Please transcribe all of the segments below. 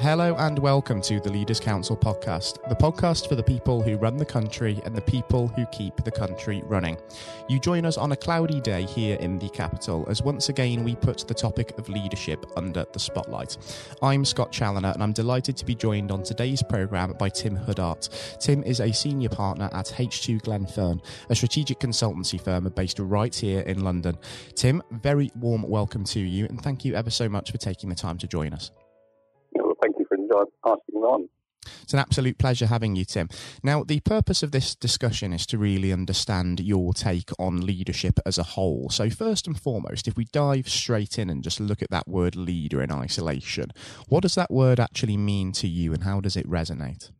Hello and welcome to the Leaders Council podcast, the podcast for the people who run the country and the people who keep the country running. You join us on a cloudy day here in the capital as once again we put the topic of leadership under the spotlight. I'm Scott Challoner and I'm delighted to be joined on today's programme by Tim Huddart. Tim is a senior partner at H2 Glenfern, a strategic consultancy firm based right here in London. Tim, very warm welcome to you and thank you ever so much for taking the time to join us asking on. It's an absolute pleasure having you, Tim. Now, the purpose of this discussion is to really understand your take on leadership as a whole. So, first and foremost, if we dive straight in and just look at that word leader in isolation, what does that word actually mean to you and how does it resonate?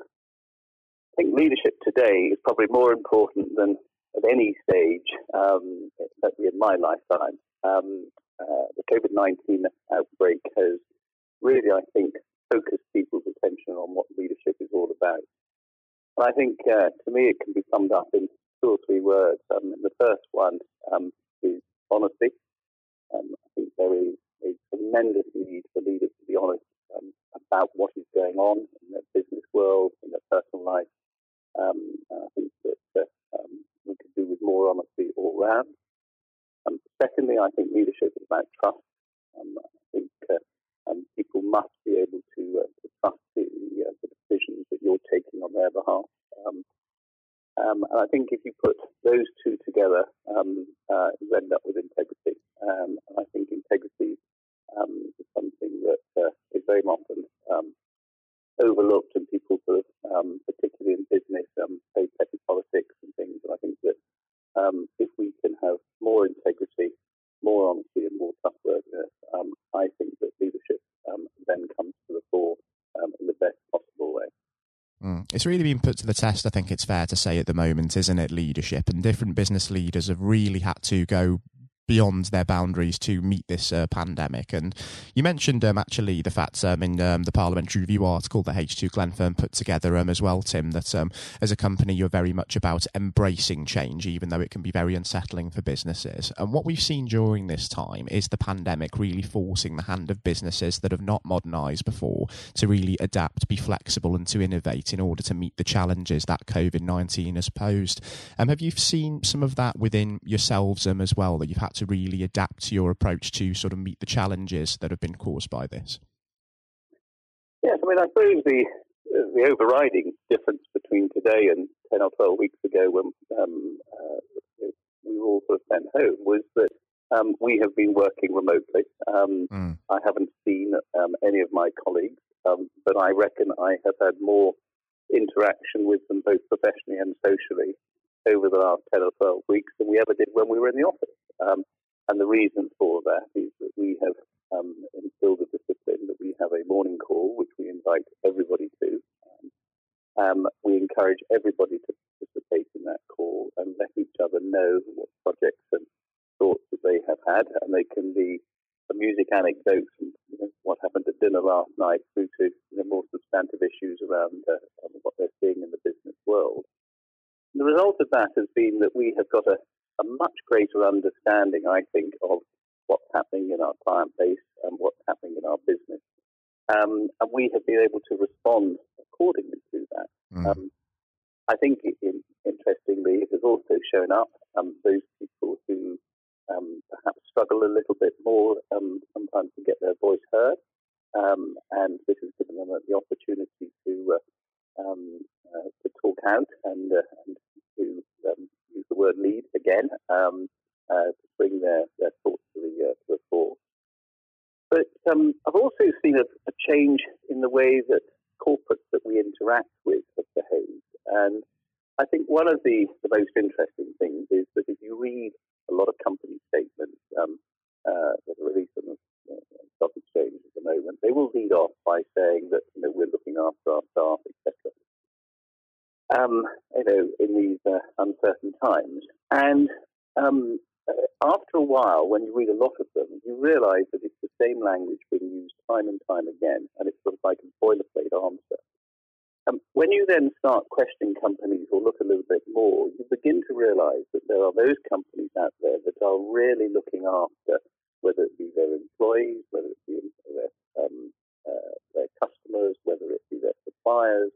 I think leadership today is probably more important than at any stage, um, certainly in my lifetime. Um, uh, the COVID 19 outbreak has really, I think, focus people's attention on what leadership is all about. And I think, uh, to me, it can be summed up in two or three words. Um, the first one um, is honesty. Um, I think there is a tremendous need for leaders to be honest um, about what is going on in their business world, It's really been put to the test, I think it's fair to say, at the moment, isn't it? Leadership and different business leaders have really had to go beyond their boundaries to meet this uh, pandemic. And you mentioned um, actually the fact um, in um, the Parliamentary Review article that H2 Glenfern put together um, as well, Tim, that um, as a company you're very much about embracing change, even though it can be very unsettling for businesses. And what we've seen during this time is the pandemic really forcing the hand of businesses that have not modernised before to really adapt, be flexible, and to innovate in order to meet the challenges that COVID 19 has posed. Um, have you seen some of that within yourselves as well, that you've had to really adapt your approach to sort of meet the challenges that have been caused by this? Yes, I mean, I suppose the the overriding difference between today and ten or twelve weeks ago, when um, uh, we were all sort of sent home, was that um, we have been working remotely. Um, mm. I haven't seen um, any of my colleagues, um, but I reckon I have had more interaction with them both professionally and socially over the last 10 or 12 weeks than we ever did when we were in the office. Um, and the reason for that is that we have um, instilled a discipline that we have a morning call, which we invite everybody to. Um, we encourage everybody to participate in that call and let each other know what projects and thoughts that they have had, and they can be music anecdotes and you know, what happened at dinner last night through to you know, more substantive issues around uh, what they're seeing in the business world. The result of that has been that we have got a, a much greater understanding, I think, of what's happening in our client base and what's happening in our business. Um, and we have been able to respond accordingly to that. Mm. Um, I think, in, interestingly, it has also shown up um, those people who um, perhaps struggle a little bit more um, sometimes to get their voice heard. Um, and this has given them the opportunity to uh, um, uh, to talk out and, uh, and to um, use the word lead um, uh, to bring their, their thoughts to the, uh, to the fore. But um, I've also seen a, a, change in the way that corporates that we interact with have behaved. And I think one of the, the most interesting things is that if you read a lot of company statements um, uh, that are released on the stock exchange at the moment, they will lead off by saying that you know, we're looking after our staff, etc. Um, you know, in these uh, uncertain times. And um, after a while, when you read a lot of them, you realise that it's the same language being used time and time again, and it's sort of like a boilerplate answer. Um, when you then start questioning companies or look a little bit more, you begin to realise that there are those companies out there that are really looking after whether it be their employees, whether it be their um, uh, their customers, whether it be their suppliers,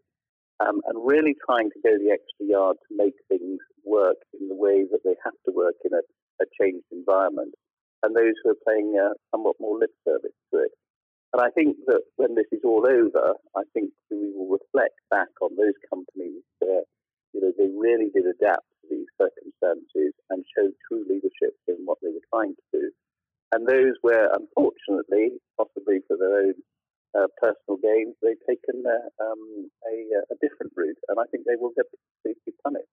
um, and really trying to go the extra yard to make things work in the way that they have to work in a, a changed environment, and those who are paying uh, somewhat more lip service to it. And I think that when this is all over, I think we will reflect back on those companies where you know they really did adapt to these circumstances and showed true leadership in what they were trying to do. And those where, unfortunately, possibly for their own uh, personal gains, they've taken uh, um, a, a, different route, and I think they will get be punished.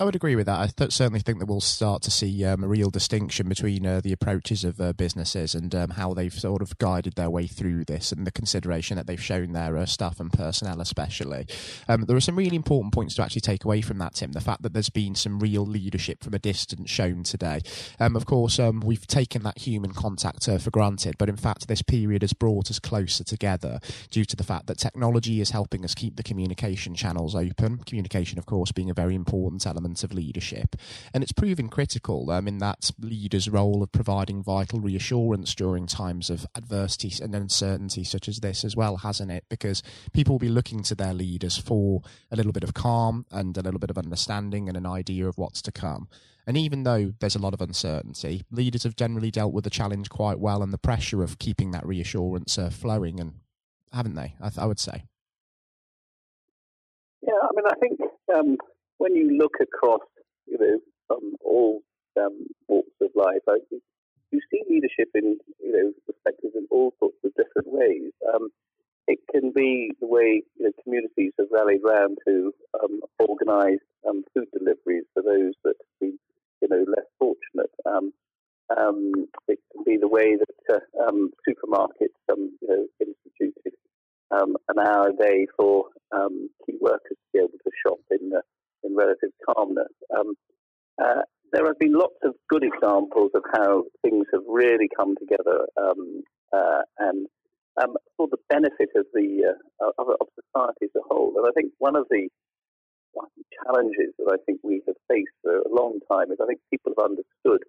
I would agree with that. I th- certainly think that we'll start to see um, a real distinction between uh, the approaches of uh, businesses and um, how they've sort of guided their way through this and the consideration that they've shown their uh, staff and personnel, especially. Um, there are some really important points to actually take away from that, Tim. The fact that there's been some real leadership from a distance shown today. Um, of course, um, we've taken that human contact uh, for granted, but in fact, this period has brought us closer together due to the fact that technology is helping us keep the communication channels open. Communication, of course, being a very important important element of leadership. And it's proven critical um, in that leader's role of providing vital reassurance during times of adversity and uncertainty, such as this as well, hasn't it? Because people will be looking to their leaders for a little bit of calm and a little bit of understanding and an idea of what's to come. And even though there's a lot of uncertainty, leaders have generally dealt with the challenge quite well and the pressure of keeping that reassurance uh, flowing, and haven't they? I, th- I, would say. Yeah, I mean, I think um, when you look across, you know, um, all um, walks of life, I, you see leadership in, you know, perspectives in all sorts of different ways. Um, it can be the way you know, communities have rallied round to um, organise um, food deliveries for those that have been, you know, less fortunate. Um, um, it can be the way that uh, um, supermarkets, you know, instituted an hour a day for key workers to be able to shop in the in relative calmness. Um, uh, there have been lots of good examples of how things have really come together um, uh, and um, for the benefit of the uh, of, of, society as a whole. And I think one of the challenges that I think we have faced for a long time is I think people have understood,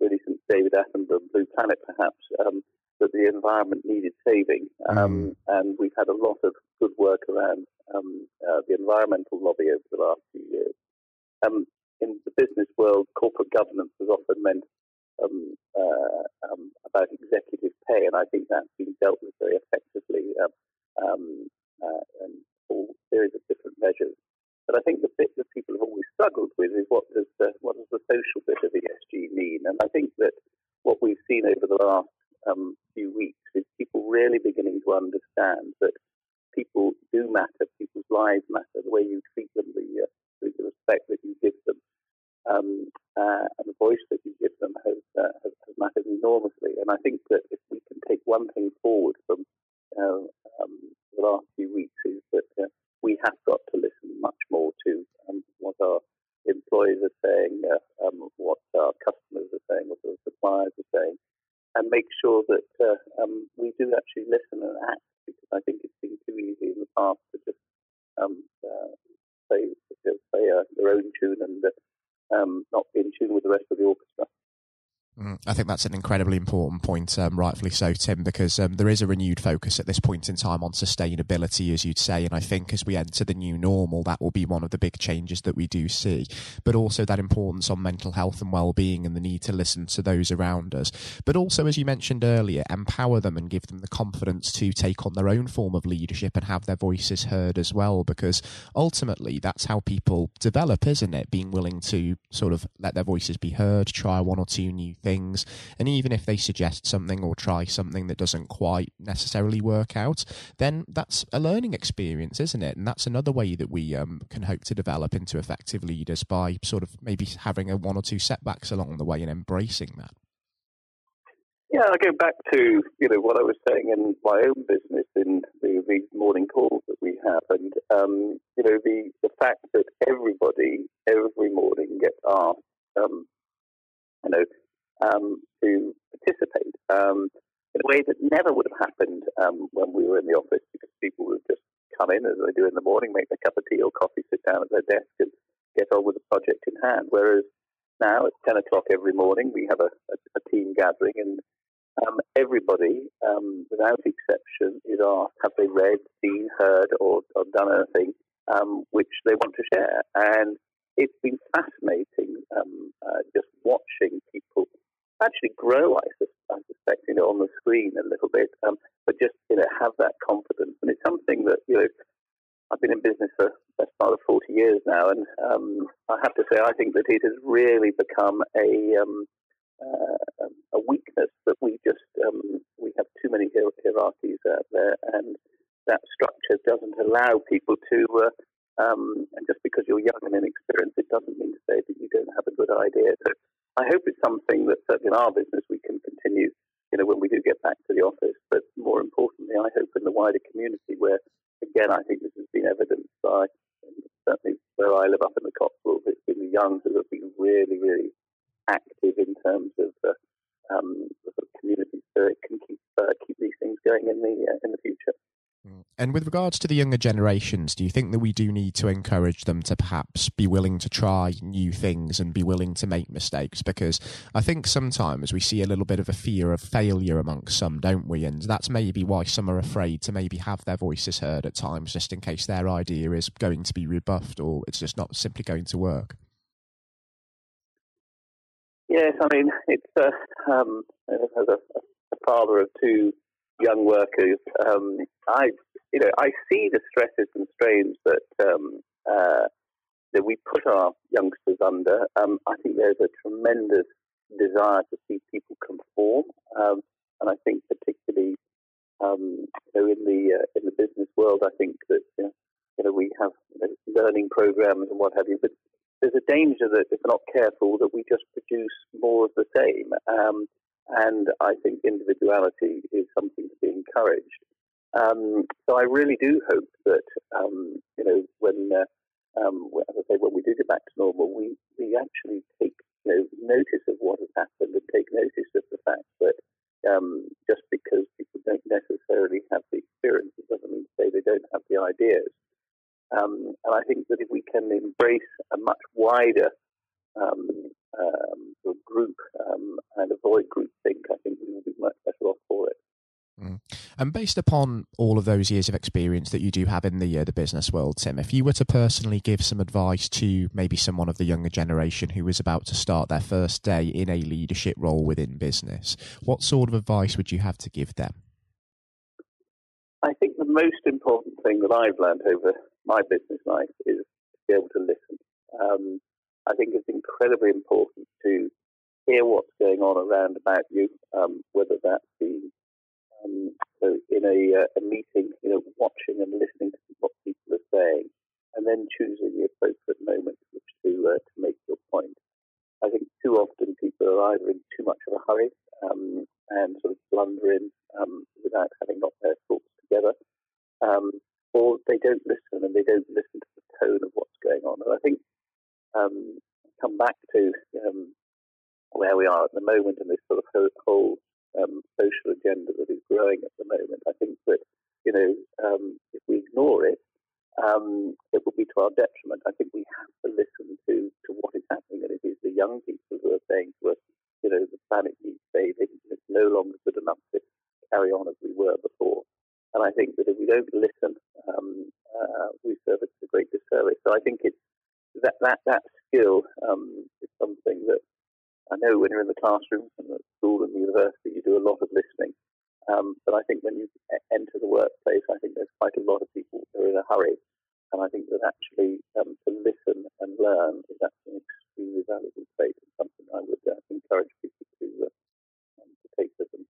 really since David Attenborough, Blue Planet perhaps, um, that the environment needed saving. Um, mm. And we've had a lot of good work around um, uh, the environmental lobby over the last few years. Um, in the business world, corporate governance has often meant um, uh, um, about executive pay, and I think that's been dealt with very effectively um, uh, in all series of different measures. But I think the bit that people have always struggled with is what does the, what does the social bit of ESG mean? And I think that what we've seen over the last um, few weeks is people really beginning to understand that people do matter, lives matter, the way you treat them, the, uh, the respect that you give them, um, uh, and the voice that you give them has, uh, has, has, mattered enormously. And I think that if we can take one thing forward from uh, um, the last few weeks is that uh, we have got to listen much more to um, what our employees are saying, uh, um, what our customers are saying, what our suppliers are saying, and make sure that um, we do actually listen and act because I think it's been too easy in the past to just um, uh, say, say uh, their own tune and um, not in tune with the rest of the orchestra. I think that's an incredibly important point, um, rightfully so, Tim, because um, there is a renewed focus at this point in time on sustainability, as you'd say. And I think as we enter the new normal, that will be one of the big changes that we do see. But also that importance on mental health and well-being and the need to listen to those around us. But also, as you mentioned earlier, empower them and give them the confidence to take on their own form of leadership and have their voices heard as well, because ultimately that's how people develop, isn't it? Being willing to sort of let their voices be heard, try one or two new things. And even if they suggest something or try something that doesn't quite necessarily work out, then that's a learning experience, isn't it? And that's another way that we um, can hope to develop into effective leaders by sort of maybe having a one or two setbacks along the way and embracing that. Yeah, I go back to you know what I was saying in my own business in the, the morning calls that we have, and um, you know the the fact that everybody every morning gets asked, um, you know, um, to participate um, in a way that never would have happened um, when we were in the office because people would just come in as they do in the morning, make their cup of tea or coffee, sit down at their desk and get on with the project in hand. Whereas now at 10 o'clock every morning we have a, a, a team gathering and um, everybody, um, without exception, is asked have they read, seen, heard, or, or done anything um, which they want to share. And it's been fascinating um, uh, just watching people actually grow, I, suspect, you know, on the screen a little bit, um, but just, you know, have that confidence. And it's something that, you know, I've been in business for best part of 40 years now, and um, I have to say, I think that it has really become a um, uh, a weakness that we just um, we have too many hierarchies out there, and that structure doesn't allow people to. Uh, um, and just because you're young and inexperienced, it doesn't mean to say that you don't have a good idea. So I hope it's something that certainly in our business we can continue. You know, when we do get back to the office, but more importantly, I hope in the wider community, where again I think this has been evidenced by certainly where I live up in the Cotswolds, it's been the young who have been really, really active in terms of uh, um, the sort of community spirit can keep uh, keep these things going in the uh, in the future. And with regards to the younger generations, do you think that we do need to encourage them to perhaps be willing to try new things and be willing to make mistakes? Because I think sometimes we see a little bit of a fear of failure amongst some, don't we? And that's maybe why some are afraid to maybe have their voices heard at times, just in case their idea is going to be rebuffed or it's just not simply going to work. Yes, I mean, it's uh, um, as a, a father of two young workers, um, I you know I see the stresses and strains that um, uh, that we put our youngsters under. Um, I think there's a tremendous desire to see people conform, um, and I think particularly um, you know, in the uh, in the business world, I think that you know, we have you know, learning programs and what have you, but there's a danger that if we're not careful, that we just produce more of the same. Um, and I think individuality is something to be encouraged. Um, so I really do hope that um, you know when, uh, um, as I say, when we do get back to normal, we we actually take you know notice of what has happened and take notice of the fact that um, just because people don't necessarily have the experience, it doesn't mean to say they don't have the ideas. Um, and I think that if we can embrace a much wider um, um, group um, and avoid groupthink, I think we will be much better off for it. Mm. And based upon all of those years of experience that you do have in the uh, the business world, Tim, if you were to personally give some advice to maybe someone of the younger generation who is about to start their first day in a leadership role within business, what sort of advice would you have to give them? I think the most important thing that I've learned over my business life is to be able to listen. Um, I think it's incredibly important to hear what's going on around about you, um, whether that be um, so in a, uh, a, meeting, you know, watching and listening to what people are saying, and then choosing the appropriate moment which to uh, to make your point. I think too often people are either in too much of a hurry um, and sort of blunder in um, without having got their thoughts together, um, or they don't listen and they don't listen to the tone of what's going on. And I think um, come back to um, where we are at the moment and this sort of whole um, social agenda that is growing at the moment. I think that you know um, if we ignore it, um, it will be to our detriment. I think we have to listen to to what is happening, and it is the young people who are saying to us, you know, the planet needs saving. It's no longer good enough to carry on as we were before. And I think that if we don't listen, um, uh, we serve a great disservice. So I think it's that that that skill um, is something that I know when you're in the classroom and at school and university, you do a lot of listening. Um, but I think when you enter the workplace, I think there's quite a lot of people who are in a hurry. And I think that actually um, to listen and learn is actually an extremely valuable trait and something I would uh, encourage people to, uh, um, to take with them.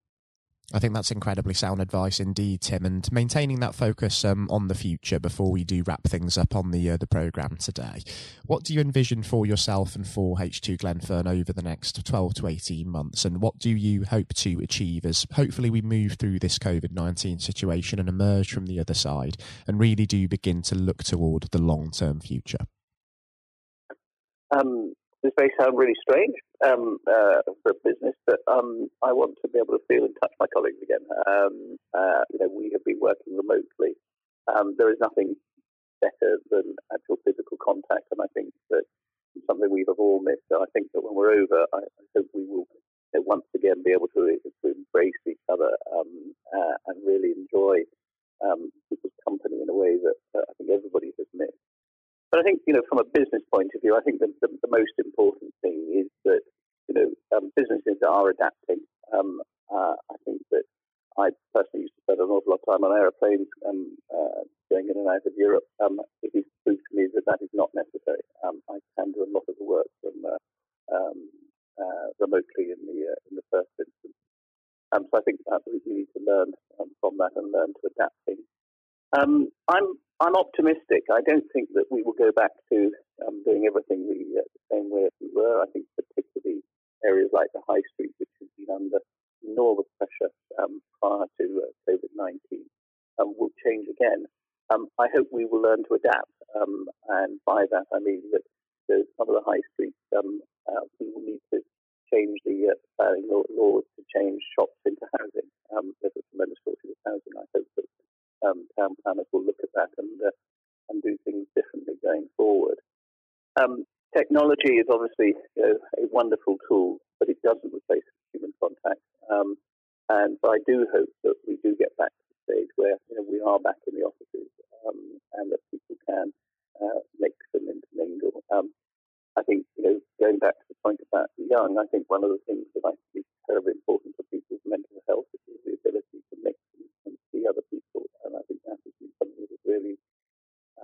I think that's incredibly sound advice indeed, Tim, and maintaining that focus um, on the future before we do wrap things up on the uh, the program today. What do you envision for yourself and for H2 Glenfern over the next 12 to 18 months, and what do you hope to achieve as hopefully we move through this COVID 19 situation and emerge from the other side and really do begin to look toward the long term future? Um, this may sound really strange um, uh, for a business, but um, I want to be able to feel and touch my colleagues again. Um, uh, you know, we have been working remotely. Um, there is nothing better than actual physical contact, and I think that it's something we've all missed. And I think that when we're over, I, I hope we will you know, once again be able to, to embrace each other um, uh, and really enjoy um, people's company in a way that I think everybody has missed the know, from a business point of view, I think the, the, the most important thing is that you know um, businesses are adapting. Um, uh, I think that I personally used to spend an awful lot of time on aeroplanes um, uh, going in and out of Europe. Um, it is proved to me that that is not necessary. Um, I can do a lot of the work from uh, um, uh, remotely in the uh, in the first instance. Um, so I think that we need to learn um, from that and learn to adapt things. I'm I'm optimistic. I don't think that we will go back to doing everything the, uh, the same way as we were. I think particularly areas like the high street, which has been under enormous pressure um, prior to uh, COVID 19 um, will change again. Um, I hope we will learn to adapt. Um, and by that, I mean that some of the high streets, um, uh, we will need to change the uh, planning laws to change shops into housing. Um, there's a tremendous shortage of housing. I hope that town planners will look at that and, uh, and do things differently going forward. Is obviously you know, a wonderful tool, but it doesn't replace human contact. Um, and so I do hope that we do get back to the stage where you know, we are back in the offices um, and that people can uh, mix and intermingle. Um, I think, you know, going back to the point about the young, I think one of the things that I think is terribly important for people's mental health is the ability to mix and, and see other people. And I think that has been something that has really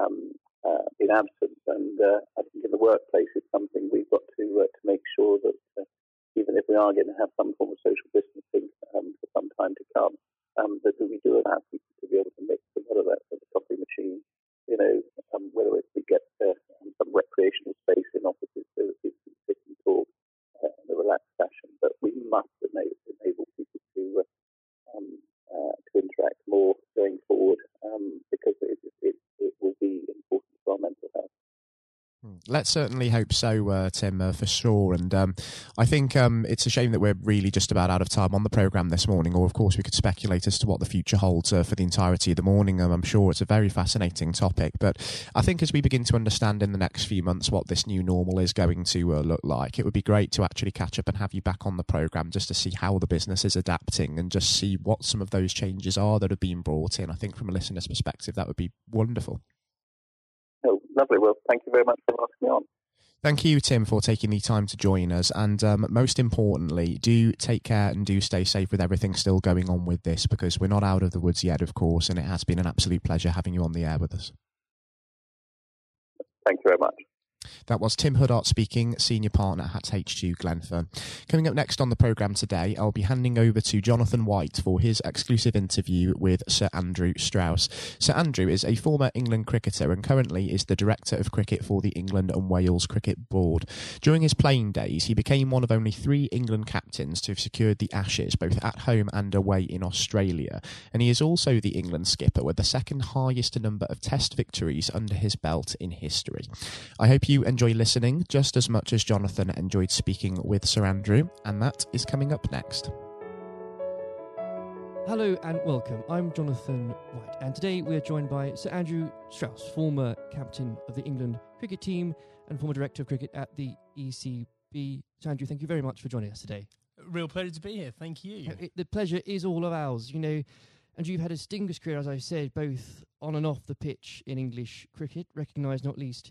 um, uh, been absent. And uh, I think in the workplace, it's something we've got to uh, to make sure that uh, even if we are going to have some form of social distancing um, for some time to come, um, that we do allow people to be able to mix and whether that's at the coffee machine, you know, um, whether it's to get uh, some recreational space in offices so that people can sit and talk uh, in a relaxed fashion. But we must enable, enable people to uh, um, uh, to interact more going forward um, because it, it, it will be important for our mental health. Hmm. Let's certainly hope so, uh, Tim, uh, for sure. And um, I think um, it's a shame that we're really just about out of time on the programme this morning, or of course we could speculate as to what the future holds uh, for the entirety of the morning. Um, I'm sure it's a very fascinating topic. But I think as we begin to understand in the next few months what this new normal is going to uh, look like, it would be great to actually catch up and have you back on the programme just to see how the business is adapting and just see what some of those changes are that have been brought in. I think from a listener's perspective, that would be wonderful. Lovely. Well, thank you very much for asking me on. Thank you, Tim, for taking the time to join us. And um, most importantly, do take care and do stay safe with everything still going on with this because we're not out of the woods yet, of course. And it has been an absolute pleasure having you on the air with us. Thank you very much. That was Tim Huddart speaking, senior partner at H2 Glenfern. Coming up next on the programme today, I'll be handing over to Jonathan White for his exclusive interview with Sir Andrew Strauss. Sir Andrew is a former England cricketer and currently is the Director of Cricket for the England and Wales Cricket Board. During his playing days, he became one of only three England captains to have secured the Ashes, both at home and away in Australia. And he is also the England skipper with the second highest number of Test victories under his belt in history. I hope you enjoy listening just as much as Jonathan enjoyed speaking with Sir Andrew, and that is coming up next. Hello and welcome. I'm Jonathan White, and today we are joined by Sir Andrew Strauss, former captain of the England cricket team and former director of cricket at the ECB. Sir Andrew, thank you very much for joining us today. Real pleasure to be here. Thank you. Uh, it, the pleasure is all of ours. You know, and you've had a distinguished career, as I said, both on and off the pitch in English cricket, recognised not least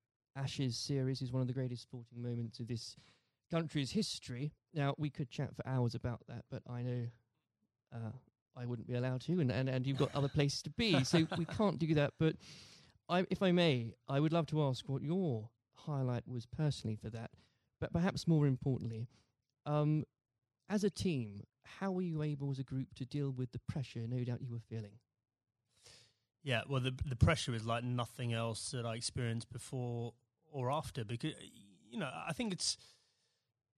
Ashes series is one of the greatest sporting moments of this country's history. Now, we could chat for hours about that, but I know uh, I wouldn't be allowed to, and, and, and you've got other places to be, so we can't do that. But I, if I may, I would love to ask what your highlight was personally for that. But perhaps more importantly, um, as a team, how were you able as a group to deal with the pressure no doubt you were feeling? Yeah, well, the the pressure is like nothing else that I experienced before or after because you know I think it's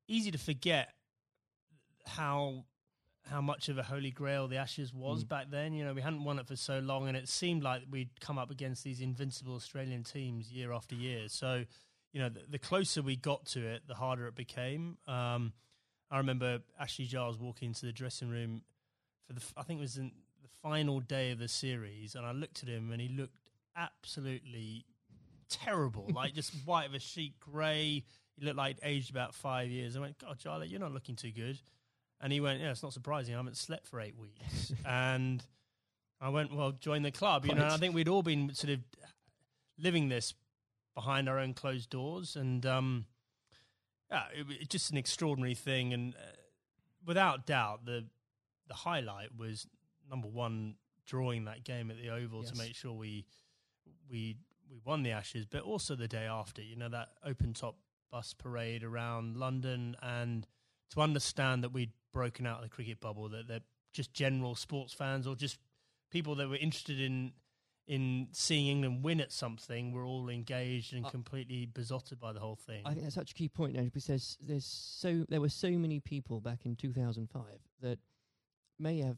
easy to forget how how much of a holy grail the Ashes was Mm. back then. You know, we hadn't won it for so long, and it seemed like we'd come up against these invincible Australian teams year after year. So, you know, the, the closer we got to it, the harder it became. Um, I remember Ashley Giles walking into the dressing room for the I think it was in the final day of the series, and I looked at him, and he looked absolutely terrible, like just white of a sheet, grey. He looked like aged about five years. I went, God, Charlie, you're not looking too good. And he went, Yeah, it's not surprising. I haven't slept for eight weeks. and I went, Well, join the club. You know, I think we'd all been sort of living this behind our own closed doors. And um, yeah, it, was just an extraordinary thing. And uh, without doubt, the the highlight was number one, drawing that game at the Oval Yes. to make sure we we we won the Ashes, but also the day after. You know that open top bus parade around London, and to understand that we'd broken out of the cricket bubble, that that just general sports fans or just people that were interested in in seeing England win at something were all engaged and Uh, completely besotted by the whole thing. I think that's such a key point, Andrew, because there's, there's so there were so many people back in 2005 that may have